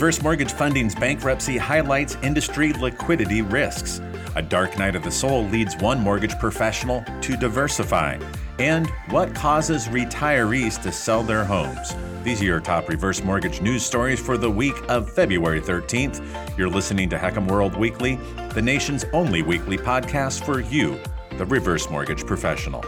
Reverse Mortgage Funding's bankruptcy highlights industry liquidity risks. A dark night of the soul leads one mortgage professional to diversify. And what causes retirees to sell their homes? These are your top reverse mortgage news stories for the week of February 13th. You're listening to HECM World Weekly, the nation's only weekly podcast for you, the reverse mortgage professional.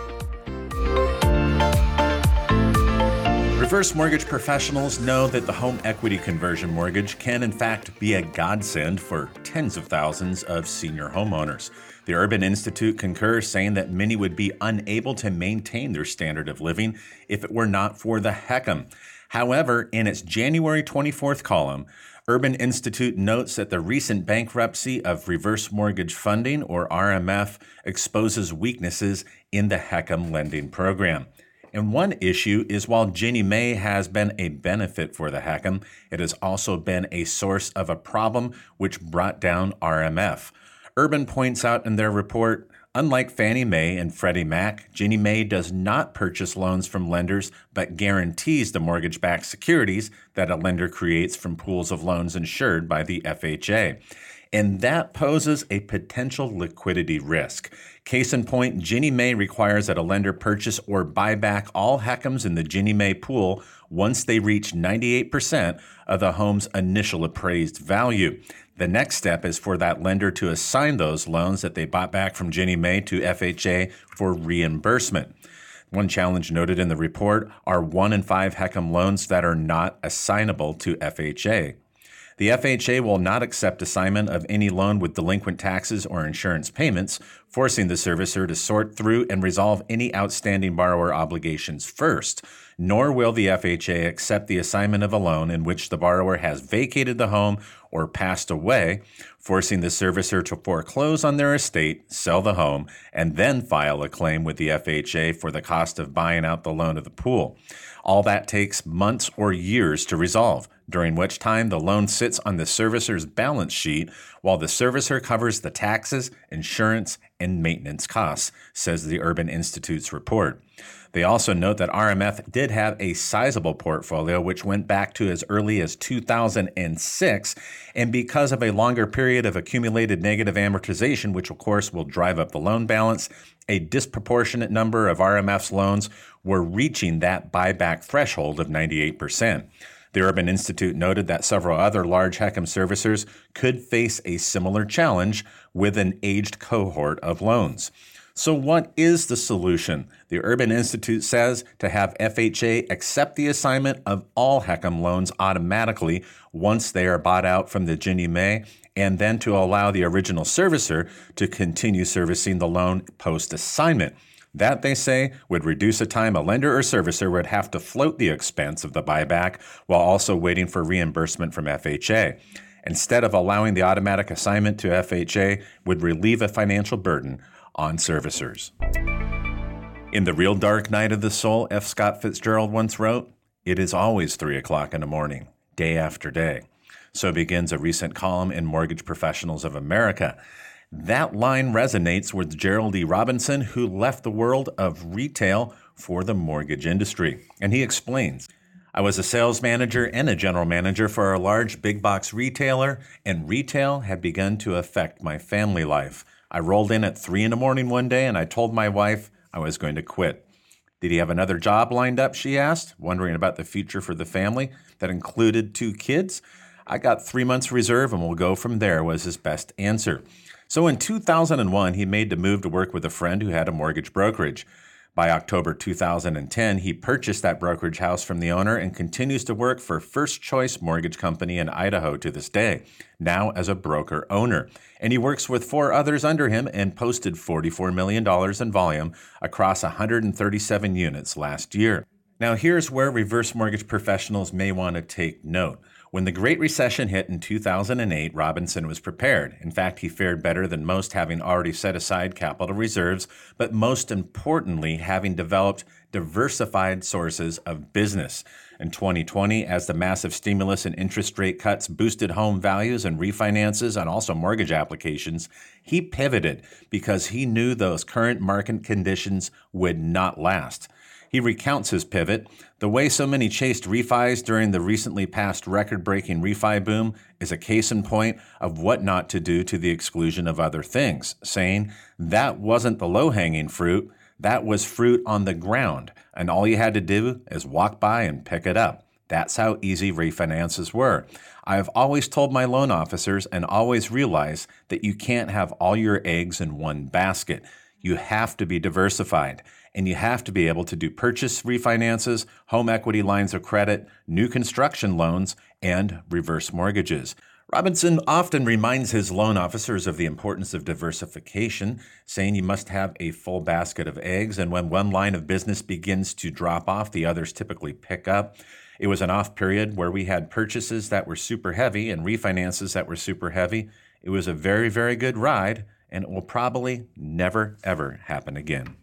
Reverse mortgage professionals know that the home equity conversion mortgage can, in fact, be a godsend for tens of thousands of senior homeowners. The Urban Institute concurs, saying that many would be unable to maintain their standard of living if it were not for the HECM. However, in its January 24th column, Urban Institute notes that the recent bankruptcy of reverse mortgage funding, or RMF, exposes weaknesses in the HECM lending program. And one issue is while Ginnie Mae has been a benefit for the HECM, it has also been a source of a problem which brought down RMF. Urban points out in their report Unlike Fannie Mae and Freddie Mac, Ginnie Mae does not purchase loans from lenders but guarantees the mortgage backed securities that a lender creates from pools of loans insured by the FHA and that poses a potential liquidity risk. Case in point, Ginnie Mae requires that a lender purchase or buy back all HECMs in the Ginnie Mae pool once they reach 98% of the home's initial appraised value. The next step is for that lender to assign those loans that they bought back from Ginnie Mae to FHA for reimbursement. One challenge noted in the report are one in five HECM loans that are not assignable to FHA. The FHA will not accept assignment of any loan with delinquent taxes or insurance payments, forcing the servicer to sort through and resolve any outstanding borrower obligations first. Nor will the FHA accept the assignment of a loan in which the borrower has vacated the home or passed away, forcing the servicer to foreclose on their estate, sell the home, and then file a claim with the FHA for the cost of buying out the loan of the pool. All that takes months or years to resolve, during which time the loan sits on the servicer's balance sheet while the servicer covers the taxes, insurance, and maintenance costs, says the Urban Institute's report. They also note that RMF did have a sizable portfolio which went back to as early as 2006. And because of a longer period of accumulated negative amortization, which of course will drive up the loan balance, a disproportionate number of RMF's loans were reaching that buyback threshold of 98%. The Urban Institute noted that several other large HECM servicers could face a similar challenge with an aged cohort of loans. So, what is the solution? The Urban Institute says to have FHA accept the assignment of all HECM loans automatically once they are bought out from the Ginnie Mae, and then to allow the original servicer to continue servicing the loan post assignment. That, they say, would reduce the time a lender or servicer would have to float the expense of the buyback while also waiting for reimbursement from FHA. Instead of allowing the automatic assignment to FHA, would relieve a financial burden on servicers. In The Real Dark Night of the Soul, F. Scott Fitzgerald once wrote, It is always 3 o'clock in the morning, day after day. So begins a recent column in Mortgage Professionals of America. That line resonates with Gerald E. Robinson, who left the world of retail for the mortgage industry. And he explains I was a sales manager and a general manager for a large big box retailer, and retail had begun to affect my family life. I rolled in at three in the morning one day and I told my wife I was going to quit. Did he have another job lined up? She asked, wondering about the future for the family that included two kids. I got three months reserve and we'll go from there, was his best answer. So in 2001, he made the move to work with a friend who had a mortgage brokerage. By October 2010, he purchased that brokerage house from the owner and continues to work for First Choice Mortgage Company in Idaho to this day, now as a broker owner. And he works with four others under him and posted $44 million in volume across 137 units last year. Now, here's where reverse mortgage professionals may want to take note. When the Great Recession hit in 2008, Robinson was prepared. In fact, he fared better than most, having already set aside capital reserves, but most importantly, having developed diversified sources of business. In 2020, as the massive stimulus and interest rate cuts boosted home values and refinances and also mortgage applications, he pivoted because he knew those current market conditions would not last. He recounts his pivot. The way so many chased refis during the recently passed record breaking refi boom is a case in point of what not to do to the exclusion of other things, saying that wasn't the low hanging fruit, that was fruit on the ground, and all you had to do is walk by and pick it up. That's how easy refinances were. I have always told my loan officers and always realized that you can't have all your eggs in one basket. You have to be diversified and you have to be able to do purchase refinances, home equity lines of credit, new construction loans, and reverse mortgages. Robinson often reminds his loan officers of the importance of diversification, saying you must have a full basket of eggs, and when one line of business begins to drop off, the others typically pick up. It was an off period where we had purchases that were super heavy and refinances that were super heavy. It was a very, very good ride, and it will probably never, ever happen again.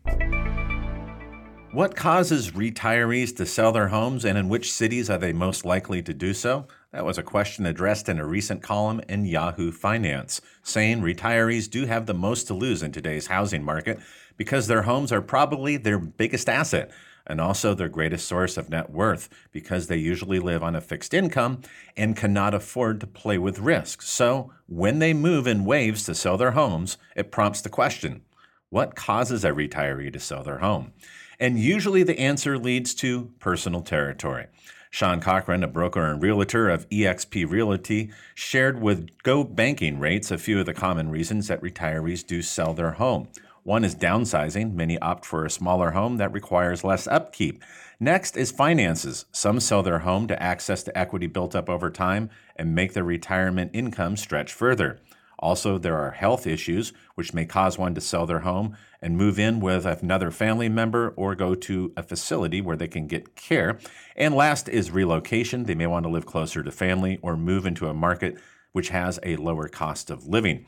What causes retirees to sell their homes, and in which cities are they most likely to do so? That was a question addressed in a recent column in Yahoo Finance, saying retirees do have the most to lose in today's housing market because their homes are probably their biggest asset and also their greatest source of net worth because they usually live on a fixed income and cannot afford to play with risk. So, when they move in waves to sell their homes, it prompts the question what causes a retiree to sell their home? And usually the answer leads to personal territory. Sean Cochran, a broker and realtor of eXp Realty, shared with Go Banking Rates a few of the common reasons that retirees do sell their home. One is downsizing. Many opt for a smaller home that requires less upkeep. Next is finances. Some sell their home to access the equity built up over time and make their retirement income stretch further. Also, there are health issues, which may cause one to sell their home and move in with another family member or go to a facility where they can get care. And last is relocation. They may want to live closer to family or move into a market which has a lower cost of living.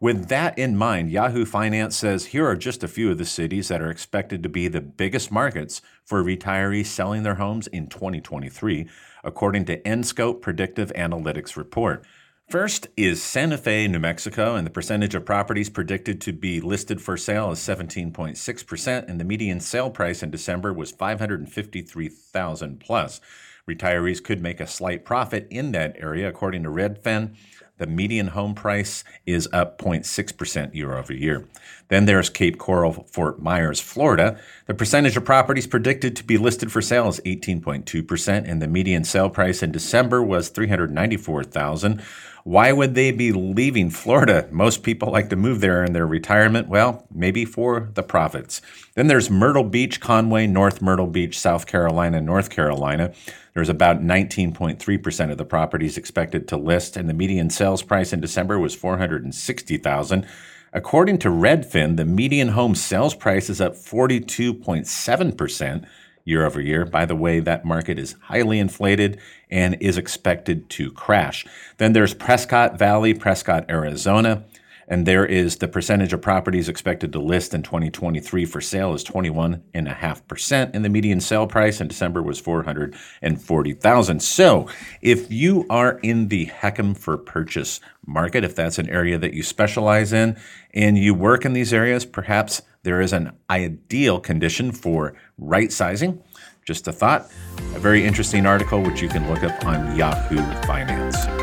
With that in mind, Yahoo Finance says here are just a few of the cities that are expected to be the biggest markets for retirees selling their homes in 2023, according to Enscope Predictive Analytics report. First is Santa Fe, New Mexico, and the percentage of properties predicted to be listed for sale is 17.6%, and the median sale price in December was 553,000 plus. Retirees could make a slight profit in that area, according to Redfin. The median home price is up 0.6% year over year. Then there's Cape Coral, Fort Myers, Florida. The percentage of properties predicted to be listed for sale is 18.2%, and the median sale price in December was 394,000. Why would they be leaving Florida? Most people like to move there in their retirement. Well, maybe for the profits. Then there's Myrtle Beach, Conway, North Myrtle Beach, South Carolina, North Carolina. There's about 19.3% of the properties expected to list, and the median sales price in December was 460,000. According to Redfin, the median home sales price is up 42.7% year over year. By the way, that market is highly inflated and is expected to crash. Then there's Prescott Valley, Prescott, Arizona. And there is the percentage of properties expected to list in 2023 for sale is 21.5%. And the median sale price in December was 440,000. So if you are in the HECM for purchase market, if that's an area that you specialize in and you work in these areas, perhaps there is an ideal condition for right sizing. Just a thought. A very interesting article which you can look up on Yahoo Finance.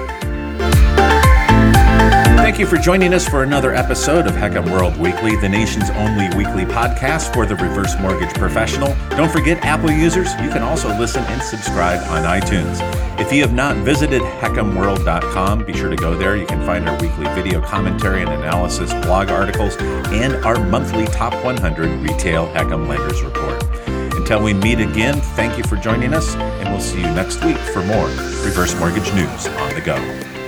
Thank you for joining us for another episode of HECM World Weekly, the nation's only weekly podcast for the reverse mortgage professional. Don't forget, Apple users, you can also listen and subscribe on iTunes. If you have not visited HECMWorld.com, be sure to go there. You can find our weekly video commentary and analysis, blog articles, and our monthly Top 100 Retail HECM Lenders Report. Until we meet again, thank you for joining us, and we'll see you next week for more reverse mortgage news on the go.